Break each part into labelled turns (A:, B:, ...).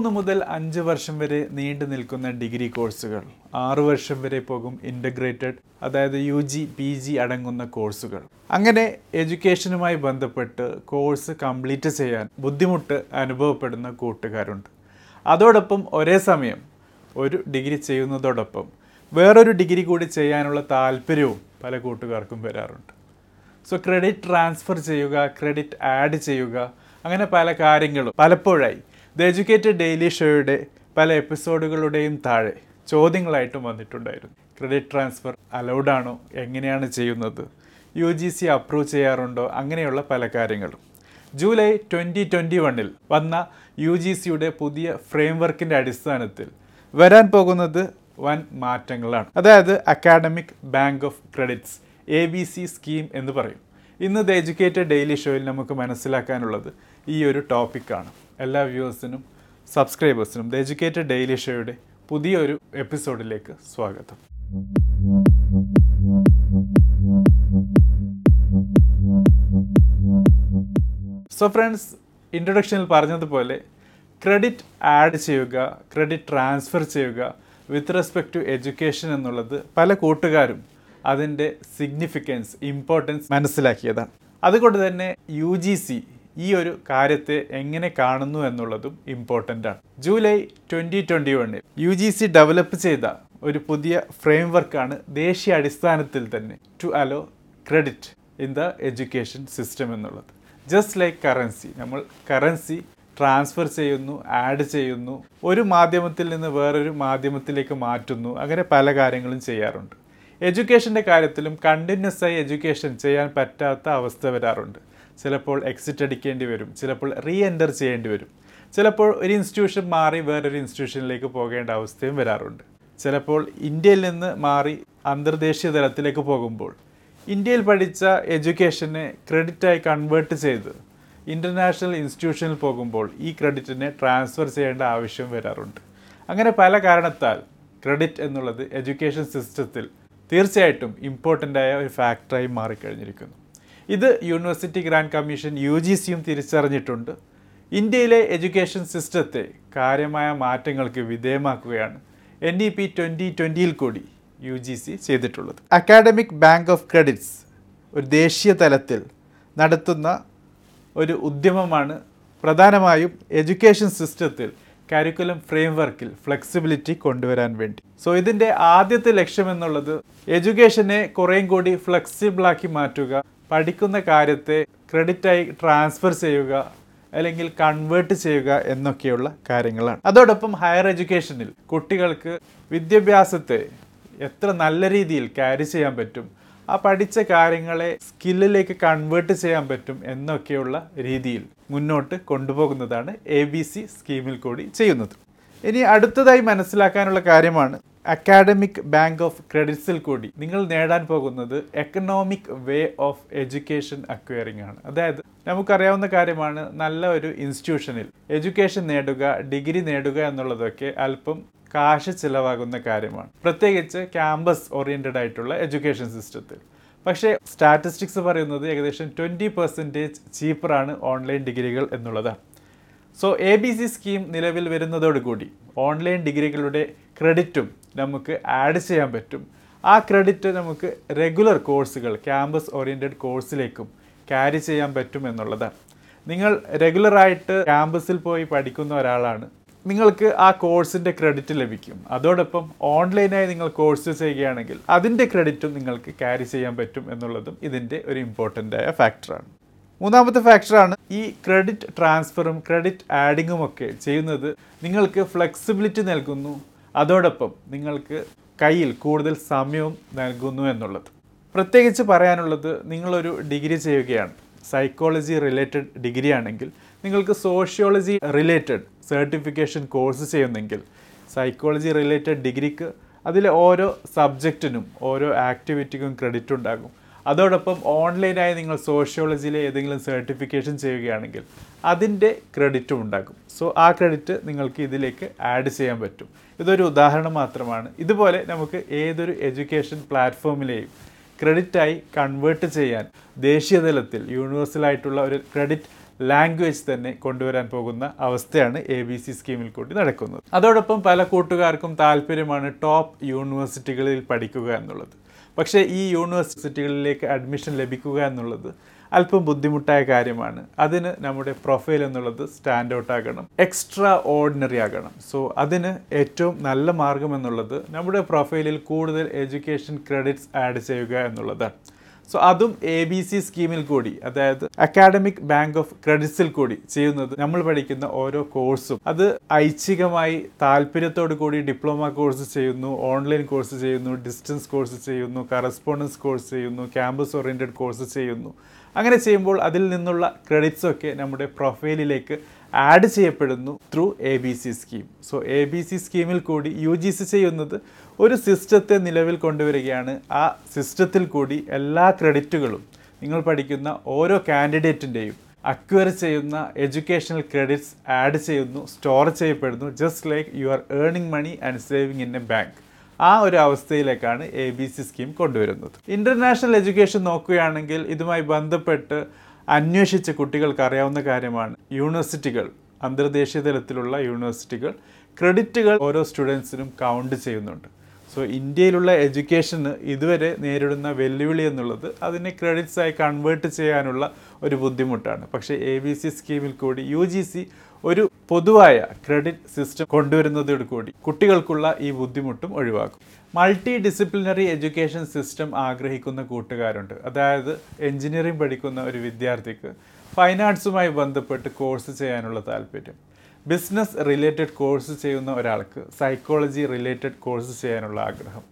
A: മൂന്ന് മുതൽ അഞ്ച് വർഷം വരെ നീണ്ടു നിൽക്കുന്ന ഡിഗ്രി കോഴ്സുകൾ ആറു വർഷം വരെ പോകും ഇന്റഗ്രേറ്റഡ് അതായത് യു ജി പി ജി അടങ്ങുന്ന കോഴ്സുകൾ. അങ്ങനെ എഡ്യൂക്കേഷനുമായി ബന്ധപ്പെട്ട് കോഴ്സ് കംപ്ലീറ്റ് ചെയ്യാൻ ബുദ്ധിമുട്ട് അനുഭവപ്പെടുന്ന കൂട്ടുകാരുണ്ട്. അതോടൊപ്പം ഒരേ സമയം ഒരു ഡിഗ്രി ചെയ്യുന്നതോടൊപ്പം വേറൊരു ഡിഗ്രി കൂടി ചെയ്യാനുള്ള താല്പര്യവും പല കൂട്ടുകാർക്കും വരാറുണ്ട്. സോ ക്രെഡിറ്റ് ട്രാൻസ്ഫർ ചെയ്യുക ക്രെഡിറ്റ് ആഡ് ചെയ്യുക അങ്ങനെ പല കാര്യങ്ങളും പലപ്പോഴായി ദ എജ്യൂക്കേറ്റഡ് ഡെയിലി ഷോയുടെ പല എപ്പിസോഡുകളുടെയും താഴെ ചോദ്യങ്ങളായിട്ടും വന്നിട്ടുണ്ടായിരുന്നു. ക്രെഡിറ്റ് ട്രാൻസ്ഫർ അലൗഡ് ആണോ? എങ്ങനെയാണ് ചെയ്യുന്നത്? യു ജി സി അപ്രൂവ് ചെയ്യാറുണ്ടോ? അങ്ങനെയുള്ള പല കാര്യങ്ങളും. ജൂലൈ ട്വന്റി ട്വന്റി വണ്ണിൽ വന്ന യു ജി സിയുടെ പുതിയ ഫ്രെയിംവർക്കിന്റെ അടിസ്ഥാനത്തിൽ വരാൻ പോകുന്നത് വൻ മാറ്റങ്ങളാണ്. അതായത് academic bank of credits A B C scheme എന്ന് പറയും. ഇന്ന് ദ എജ്യൂക്കേറ്റഡ് ഡെയിലി ഷോയിൽ നമുക്ക് മനസ്സിലാക്കാനുള്ളത് ഈ ഒരു ടോപ്പിക്കാണ്. എല്ലാ വ്യൂവേഴ്സിനും സബ്സ്ക്രൈബേഴ്സിനും ദ എജ്യൂക്കേറ്റഡ് ഡെയിലി ഷോയുടെ പുതിയൊരു എപ്പിസോഡിലേക്ക് സ്വാഗതം. സോ ഫ്രണ്ട്സ് ഇൻട്രൊഡക്ഷനിൽ പറഞ്ഞതുപോലെ ക്രെഡിറ്റ് ആഡ് ചെയ്യുക ക്രെഡിറ്റ് ട്രാൻസ്ഫർ ചെയ്യുക വിത്ത് റെസ്പെക്ട് ടു എഡ്യൂക്കേഷൻ എന്നുള്ളത് പല കൂട്ടുകാരും അതിന്റെ സിഗ്നിഫിക്കൻസ് ഇമ്പോർട്ടൻസ് മനസ്സിലാക്കിയതാണ്. അതുകൊണ്ട് തന്നെ യു ജി സി ഈ ഒരു കാര്യത്തെ എങ്ങനെ കാണുന്നു എന്നുള്ളതും ഇമ്പോർട്ടന്റ് ആണ്. ജൂലൈ ട്വന്റി ട്വന്റി വണ്ണിൽ യു ജി സി ഡെവലപ്പ് ചെയ്ത ഒരു പുതിയ ഫ്രെയിം വർക്കാണ് ദേശീയ അടിസ്ഥാനത്തിൽ തന്നെ to allow credit in the education system എന്നുള്ളത്. ജസ്റ്റ് ലൈക്ക് കറൻസി നമ്മൾ കറൻസി ട്രാൻസ്ഫർ ചെയ്യുന്നു ആഡ് ചെയ്യുന്നു ഒരു മാധ്യമത്തിൽ നിന്ന് വേറൊരു മാധ്യമത്തിലേക്ക് മാറ്റുന്നു അങ്ങനെ പല കാര്യങ്ങളും ചെയ്യാറുണ്ട്. എഡ്യൂക്കേഷന്റെ കാര്യത്തിലും കണ്ടിന്യൂസ് ആയി എഡ്യൂക്കേഷൻ ചെയ്യാൻ പറ്റാത്ത അവസ്ഥ വരാറുണ്ട്. ചിലപ്പോൾ എക്സിറ്റ് അടിക്കേണ്ടി വരും ചിലപ്പോൾ റീ എന്റർ ചെയ്യേണ്ടി വരും. ചിലപ്പോൾ ഒരു ഇൻസ്റ്റിറ്റ്യൂഷൻ മാറി വേറൊരു ഇൻസ്റ്റിറ്റ്യൂഷനിലേക്ക് പോകേണ്ട അവസ്ഥയും വരാറുണ്ട്. ചിലപ്പോൾ ഇന്ത്യയിൽ നിന്ന് മാറി അന്തർദേശീയ തലത്തിലേക്ക് പോകുമ്പോൾ ഇന്ത്യയിൽ പഠിച്ച എഡ്യൂക്കേഷനെ ക്രെഡിറ്റായി കൺവേർട്ട് ചെയ്ത് ഇന്റർനാഷണൽ ഇൻസ്റ്റിറ്റ്യൂഷനിൽ പോകുമ്പോൾ ഈ ക്രെഡിറ്റിനെ ട്രാൻസ്ഫർ ചെയ്യേണ്ട ആവശ്യം വരാറുണ്ട്. അങ്ങനെ പല കാരണത്താൽ ക്രെഡിറ്റ് എന്നുള്ളത് എഡ്യൂക്കേഷൻ സിസ്റ്റത്തിൽ തീർച്ചയായിട്ടും ഇമ്പോർട്ടന്റായ ഒരു ഫാക്ടറായി മാറിക്കഴിഞ്ഞിരിക്കുന്നു. ഇത് university grand commission U G സിയും തിരിച്ചറിഞ്ഞിട്ടുണ്ട്. ഇന്ത്യയിലെ എഡ്യൂക്കേഷൻ സിസ്റ്റത്തെ കാര്യമായ മാറ്റങ്ങൾക്ക് വിധേയമാക്കുകയാണ് എൻ ഇ പി ട്വന്റി ട്വന്റിയിൽ കൂടി യു ജി സി ചെയ്തിട്ടുള്ളത്. അക്കാഡമിക് ബാങ്ക് ഓഫ് ക്രെഡിറ്റ്സ് ഒരു ദേശീയ തലത്തിൽ നടത്തുന്ന ഒരു ഉദ്യമമാണ് പ്രധാനമായും എഡ്യൂക്കേഷൻ സിസ്റ്റത്തിൽ കരിക്കുലം ഫ്രെയിംവർക്കിൽ ഫ്ലെക്സിബിലിറ്റി കൊണ്ടുവരാൻ വേണ്ടി. സോ ഇതിന്റെ ആദ്യത്തെ ലക്ഷ്യമെന്നുള്ളത് എഡ്യൂക്കേഷനെ കുറേയും കൂടി ഫ്ലെക്സിബിളാക്കി മാറ്റുക പഠിക്കുന്ന കാര്യത്തെ ക്രെഡിറ്റായി ട്രാൻസ്ഫർ ചെയ്യുക അല്ലെങ്കിൽ കൺവേർട്ട് ചെയ്യുക എന്നൊക്കെയുള്ള കാര്യങ്ങളാണ്. അതോടൊപ്പം ഹയർ എഡ്യൂക്കേഷനിൽ കുട്ടികൾക്ക് വിദ്യാഭ്യാസത്തെ എത്ര നല്ല രീതിയിൽ ക്യാരി ചെയ്യാൻ പറ്റും ആ പഠിച്ച കാര്യങ്ങളെ സ്കില്ലിലേക്ക് കൺവേർട്ട് ചെയ്യാൻ പറ്റും എന്നൊക്കെയുള്ള രീതിയിൽ മുന്നോട്ട് കൊണ്ടുപോകുന്നതാണ് എ ബി സി സ്കീമിൽ കൂടി ചെയ്യുന്നത്. ഇനി അടുത്തതായി മനസ്സിലാക്കാനുള്ള കാര്യമാണ് അക്കാഡമിക് ബാങ്ക് ഓഫ് ക്രെഡിറ്റ്സിൽ കൂടി നിങ്ങൾ നേടാൻ പോകുന്നത് economic way of education acquiring ആണ്. അതായത് നമുക്കറിയാവുന്ന കാര്യമാണ് നല്ല ഒരു ഇൻസ്റ്റിറ്റ്യൂഷനിൽ എഡ്യൂക്കേഷൻ നേടുക ഡിഗ്രി നേടുക എന്നുള്ളതൊക്കെ അല്പം കാശ് ചിലവാകുന്ന കാര്യമാണ്. പ്രത്യേകിച്ച് ക്യാമ്പസ് ഓറിയന്റഡ് ആയിട്ടുള്ള എഡ്യൂക്കേഷൻ സിസ്റ്റത്തിൽ പക്ഷേ സ്റ്റാറ്റിസ്റ്റിക്സ് പറയുന്നത് ഏകദേശം ട്വന്റി പെർസെന്റേജ് ചീപ്പറാണ് ഓൺലൈൻ ഡിഗ്രികൾ എന്നുള്ളതാണ്. So A B C scheme നിലവിൽ വരുന്നതോടുകൂടി ഓൺലൈൻ ഡിഗ്രികളുടെ ക്രെഡിറ്റും നമുക്ക് ആഡ് ചെയ്യാൻ പറ്റും. ആ ക്രെഡിറ്റ് നമുക്ക് റെഗുലർ കോഴ്സുകൾ ക്യാമ്പസ് ഓറിയന്റഡ് കോഴ്സിലേക്കും ക്യാരി ചെയ്യാൻ പറ്റും എന്നുള്ളതാണ്. നിങ്ങൾ റെഗുലറായിട്ട് ക്യാമ്പസിൽ പോയി പഠിക്കുന്ന ഒരാളാണ്. നിങ്ങൾക്ക് ആ കോഴ്സിന്റെ ക്രെഡിറ്റ് ലഭിക്കും. അതോടൊപ്പം ഓൺലൈനായി നിങ്ങൾ കോഴ്സ് ചെയ്യുകയാണെങ്കിൽ അതിന്റെ ക്രെഡിറ്റും നിങ്ങൾക്ക് ക്യാരി ചെയ്യാൻ പറ്റും എന്നുള്ളതും ഇതിന്റെ ഒരു ഇമ്പോർട്ടന്റ് ആയ ഫാക്ടറാണ് മൂന്നാമത്തെ ഫാക്ടറാണ് ഈ ക്രെഡിറ്റ് ട്രാൻസ്ഫറും ക്രെഡിറ്റ് ആഡിങ്ങും ഒക്കെ ചെയ്യുന്നത് നിങ്ങൾക്ക് ഫ്ലെക്സിബിലിറ്റി നൽകുന്നു. അതോടൊപ്പം നിങ്ങൾക്ക് കയ്യിൽ കൂടുതൽ സമയവും നൽകുന്നു എന്നുള്ളത്. പ്രത്യേകിച്ച് പറയാനുള്ളത് നിങ്ങളൊരു ഡിഗ്രി ചെയ്യുകയാണ്. സൈക്കോളജി റിലേറ്റഡ് ഡിഗ്രി ആണെങ്കിൽ നിങ്ങൾക്ക് സോഷ്യോളജി റിലേറ്റഡ് സർട്ടിഫിക്കേഷൻ കോഴ്സ് ചെയ്യുന്നെങ്കിൽ സൈക്കോളജി റിലേറ്റഡ് ഡിഗ്രിക്ക് അതിലെ ഓരോ സബ്ജക്റ്റിനും ഓരോ ആക്ടിവിറ്റിക്കും ക്രെഡിറ്റ് ഉണ്ടാകും. അതോടൊപ്പം ഓൺലൈനായി നിങ്ങൾ സോഷ്യോളജിയിലെ ഏതെങ്കിലും സർട്ടിഫിക്കേഷൻ ചെയ്യുകയാണെങ്കിൽ അതിന്റെ ക്രെഡിറ്റും ഉണ്ടാകും സോ ആ ക്രെഡിറ്റ് നിങ്ങൾക്ക് ഇതിലേക്ക് ആഡ് ചെയ്യാൻ പറ്റും. ഇതൊരു ഉദാഹരണം മാത്രമാണ്. ഇതുപോലെ നമുക്ക് ഏതൊരു എഡ്യൂക്കേഷൻ പ്ലാറ്റ്ഫോമിലെയും ക്രെഡിറ്റായി കൺവേർട്ട് ചെയ്യാൻ ദേശീയ തലത്തിൽ യൂണിവേഴ്സലായിട്ടുള്ള ഒരു ക്രെഡിറ്റ് ലാംഗ്വേജ് തന്നെ കൊണ്ടുവരാൻ പോകുന്ന അവസ്ഥയാണ് എ ബി സി സ്കീമിൽ കൂടി നടക്കുന്നത്. അതോടൊപ്പം പല കൂട്ടുകാർക്കും താല്പര്യമാണ് ടോപ്പ് യൂണിവേഴ്സിറ്റികളിൽ പഠിക്കുക എന്നുള്ളത്. പക്ഷേ ഈ യൂണിവേഴ്സിറ്റികളിലേക്ക് അഡ്മിഷൻ ലഭിക്കുക എന്നുള്ളത് അല്പം ബുദ്ധിമുട്ടായ കാര്യമാണ്. അതിന് നമ്മുടെ പ്രൊഫൈൽ എന്നുള്ളത് സ്റ്റാൻഡ് ഔട്ട് ആകണം എക്സ്ട്രാ ഓർഡിനറി ആകണം. സോ അതിന് ഏറ്റവും നല്ല മാർഗം എന്നുള്ളത് നമ്മുടെ പ്രൊഫൈലിൽ കൂടുതൽ എഡ്യൂക്കേഷൻ ക്രെഡിറ്റ്സ് ആഡ് ചെയ്യുക എന്നുള്ളതാണ്. സോ അതും എ ബി സി സ്കീമിൽ കൂടി അതായത് അക്കാഡമിക് ബാങ്ക് ഓഫ് ക്രെഡിറ്റ്സിൽ കൂടി ചെയ്യുന്നത് നമ്മൾ പഠിക്കുന്ന ഓരോ കോഴ്സും അത് ഐച്ഛികമായി താല്പര്യത്തോടു കൂടി ഡിപ്ലോമ കോഴ്സ് ചെയ്യുന്നു ഓൺലൈൻ കോഴ്സ് ചെയ്യുന്നു ഡിസ്റ്റൻസ് കോഴ്സ് ചെയ്യുന്നു കറസ്പോണ്ടൻസ് കോഴ്സ് ചെയ്യുന്നു ക്യാമ്പസ് ഓറിയന്റഡ് കോഴ്സ് ചെയ്യുന്നു. അങ്ങനെ ചെയ്യുമ്പോൾ അതിൽ നിന്നുള്ള ക്രെഡിറ്റ്സ് ഒക്കെ നമ്മുടെ പ്രൊഫൈലിലേക്ക് ആഡ് ചെയ്യപ്പെടുന്നു through A B C scheme so A B C സ്കീമിൽ കൂടി യു ജി സി ചെയ്യുന്നത് ഒരു സിസ്റ്റത്തെ നിലവിൽ കൊണ്ടുവരികയാണ്. ആ സിസ്റ്റത്തിൽ കൂടി എല്ലാ ക്രെഡിറ്റുകളും നിങ്ങൾ പഠിക്കുന്ന ഓരോ കാൻഡിഡേറ്റിന്റെയും അക്വയർ ചെയ്യുന്ന എഡ്യൂക്കേഷണൽ ക്രെഡിറ്റ്സ് ആഡ് ചെയ്യുന്നു സ്റ്റോർ ചെയ്യപ്പെടുന്നു just like you are earning money and saving in a bank ആ ഒരു അവസ്ഥയിലേക്കാണ് എ ബി സി സ്കീം കൊണ്ടുവരുന്നത്. ഇന്റർനാഷണൽ എഡ്യൂക്കേഷൻ നോക്കുകയാണെങ്കിൽ ഇതുമായി ബന്ധപ്പെട്ട് അന്വേഷിച്ച കുട്ടികൾക്ക് അറിയാവുന്ന കാര്യമാണ്. യൂണിവേഴ്സിറ്റികൾ അന്തർദേശീയ തലത്തിലുള്ള യൂണിവേഴ്സിറ്റികൾ ക്രെഡിറ്റുകൾ ഓരോ സ്റ്റുഡൻസിനും കൗണ്ട് ചെയ്യുന്നുണ്ട്. സോ ഇന്ത്യയിലുള്ള എഡ്യൂക്കേഷന് ഇതുവരെ നേരിടുന്ന വെല്ലുവിളി എന്നുള്ളത് അതിനെ ക്രെഡിറ്റ്സ് ആയി കൺവേർട്ട് ചെയ്യാനുള്ള ഒരു ബുദ്ധിമുട്ടാണ്. പക്ഷേ എ ബി സി സ്കീമിൽ കൂടി യു ജി സി ഒരു പൊതുവായ ക്രെഡിറ്റ് സിസ്റ്റം കൊണ്ടുവരുന്നതോട് കൂടി കുട്ടികൾക്കുള്ള ഈ ബുദ്ധിമുട്ടും ഒഴിവാക്കും. മൾട്ടി ഡിസിപ്ലിനറി എഡ്യൂക്കേഷൻ സിസ്റ്റം ആഗ്രഹിക്കുന്ന കൂട്ടുകാരുണ്ട്. അതായത് എഞ്ചിനീയറിംഗ് പഠിക്കുന്ന ഒരു വിദ്യാർത്ഥിക്ക് ഫൈൻ ആർട്സുമായി ബന്ധപ്പെട്ട് കോഴ്സ് ചെയ്യാനുള്ള താല്പര്യം. ബിസിനസ് റിലേറ്റഡ് കോഴ്സ് ചെയ്യുന്ന ഒരാൾക്ക് സൈക്കോളജി റിലേറ്റഡ് കോഴ്സ് ചെയ്യാനുള്ള ആഗ്രഹം.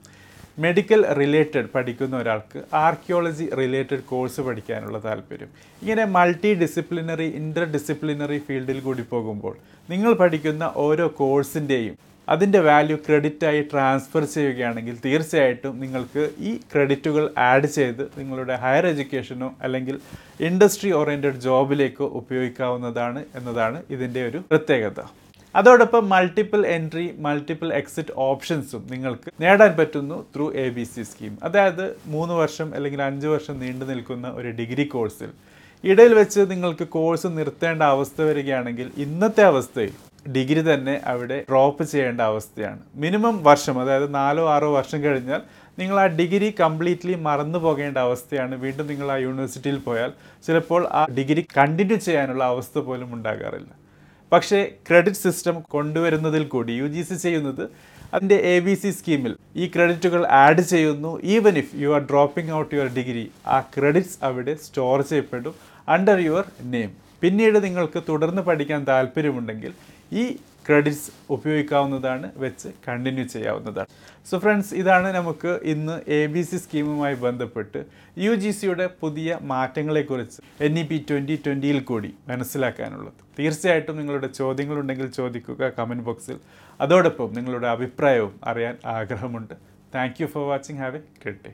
A: മെഡിക്കൽ റിലേറ്റഡ് പഠിക്കുന്ന ഒരാൾക്ക് ആർക്കിയോളജി റിലേറ്റഡ് കോഴ്സ് പഠിക്കാനുള്ള താല്പര്യം. ഇങ്ങനെ മൾട്ടി ഡിസിപ്ലിനറി ഇന്റർ ഡിസിപ്ലിനറി ഫീൽഡിൽ കൂടി പോകുമ്പോൾ നിങ്ങൾ പഠിക്കുന്ന ഓരോ കോഴ്സിന്റെയും അതിന്റെ വാല്യൂ ക്രെഡിറ്റായി ട്രാൻസ്ഫർ ചെയ്യുകയാണെങ്കിൽ തീർച്ചയായിട്ടും നിങ്ങൾക്ക് ഈ ക്രെഡിറ്റുകൾ ആഡ് ചെയ്ത് നിങ്ങളുടെ ഹയർ എഡ്യൂക്കേഷനോ അല്ലെങ്കിൽ ഇൻഡസ്ട്രി ഓറിയന്റഡ് ജോബിലേക്കോ ഉപയോഗിക്കാവുന്നതാണ് എന്നതാണ് ഇതിന്റെ ഒരു പ്രത്യേകത. അതോടൊപ്പം മൾട്ടിപ്പിൾ എൻട്രി മൾട്ടിപ്പിൾ എക്സിറ്റ് ഓപ്ഷൻസും നിങ്ങൾക്ക് നേടാൻ പറ്റുന്നു through A B C scheme അതായത് മൂന്ന് വർഷം അല്ലെങ്കിൽ അഞ്ച് വർഷം നീണ്ടു നിൽക്കുന്ന ഒരു ഡിഗ്രി കോഴ്സിൽ ഇടയിൽ വെച്ച് നിങ്ങൾക്ക് കോഴ്സ് നിർത്തേണ്ട അവസ്ഥ വരികയാണെങ്കിൽ ഇന്നത്തെ അവസ്ഥയിൽ ഡിഗ്രി തന്നെ അവിടെ ഡ്രോപ്പ് ചെയ്യേണ്ട അവസ്ഥയാണ്. മിനിമം വർഷം അതായത് നാലോ ആറോ വർഷം കഴിഞ്ഞാൽ നിങ്ങൾ ആ ഡിഗ്രി കംപ്ലീറ്റ്ലി മറന്നു പോകേണ്ട അവസ്ഥയാണ് വീണ്ടും നിങ്ങൾ ആ യൂണിവേഴ്സിറ്റിയിൽ പോയാൽ. ചിലപ്പോൾ ആ ഡിഗ്രി കണ്ടിന്യൂ ചെയ്യാനുള്ള അവസ്ഥ പോലും ഉണ്ടാകാറില്ല. പക്ഷേ ക്രെഡിറ്റ് സിസ്റ്റം കൊണ്ടുവരുന്നതിൽ കൂടി യു ജി സി ചെയ്യുന്നത് അതിന്റെ എ ബി സി സ്കീമിൽ ഈ ക്രെഡിറ്റുകൾ ആഡ് ചെയ്യുന്നു. Even if you are dropping out your degree ആ ക്രെഡിറ്റ്സ് അവിടെ സ്റ്റോർ ചെയ്യപ്പെടും അണ്ടർ യുവർ നെയിം പിന്നീട് നിങ്ങൾക്ക് തുടർന്ന് പഠിക്കാൻ താല്പര്യമുണ്ടെങ്കിൽ ഈ ക്രെഡിറ്റ്സ് ഉപയോഗിക്കാവുന്നതാണ് വെച്ച് കണ്ടിന്യൂ ചെയ്യാവുന്നതാണ്. സോ ഫ്രണ്ട്സ് ഇതാണ് നമുക്ക് ഇന്ന് എ ബി സി സ്കീമുമായി ബന്ധപ്പെട്ട് യു ജി സിയുടെ പുതിയ മാറ്റങ്ങളെക്കുറിച്ച് എൻ ഇ പി ട്വന്റി ട്വന്റിയിൽ കൂടി മനസ്സിലാക്കാനുള്ളത്. തീർച്ചയായിട്ടും നിങ്ങളുടെ ചോദ്യങ്ങളുണ്ടെങ്കിൽ ചോദിക്കുക കമന്റ് ബോക്സിൽ അതോടൊപ്പം നിങ്ങളുടെ അഭിപ്രായവും അറിയാൻ ആഗ്രഹമുണ്ട്. Thank you for watching have a great day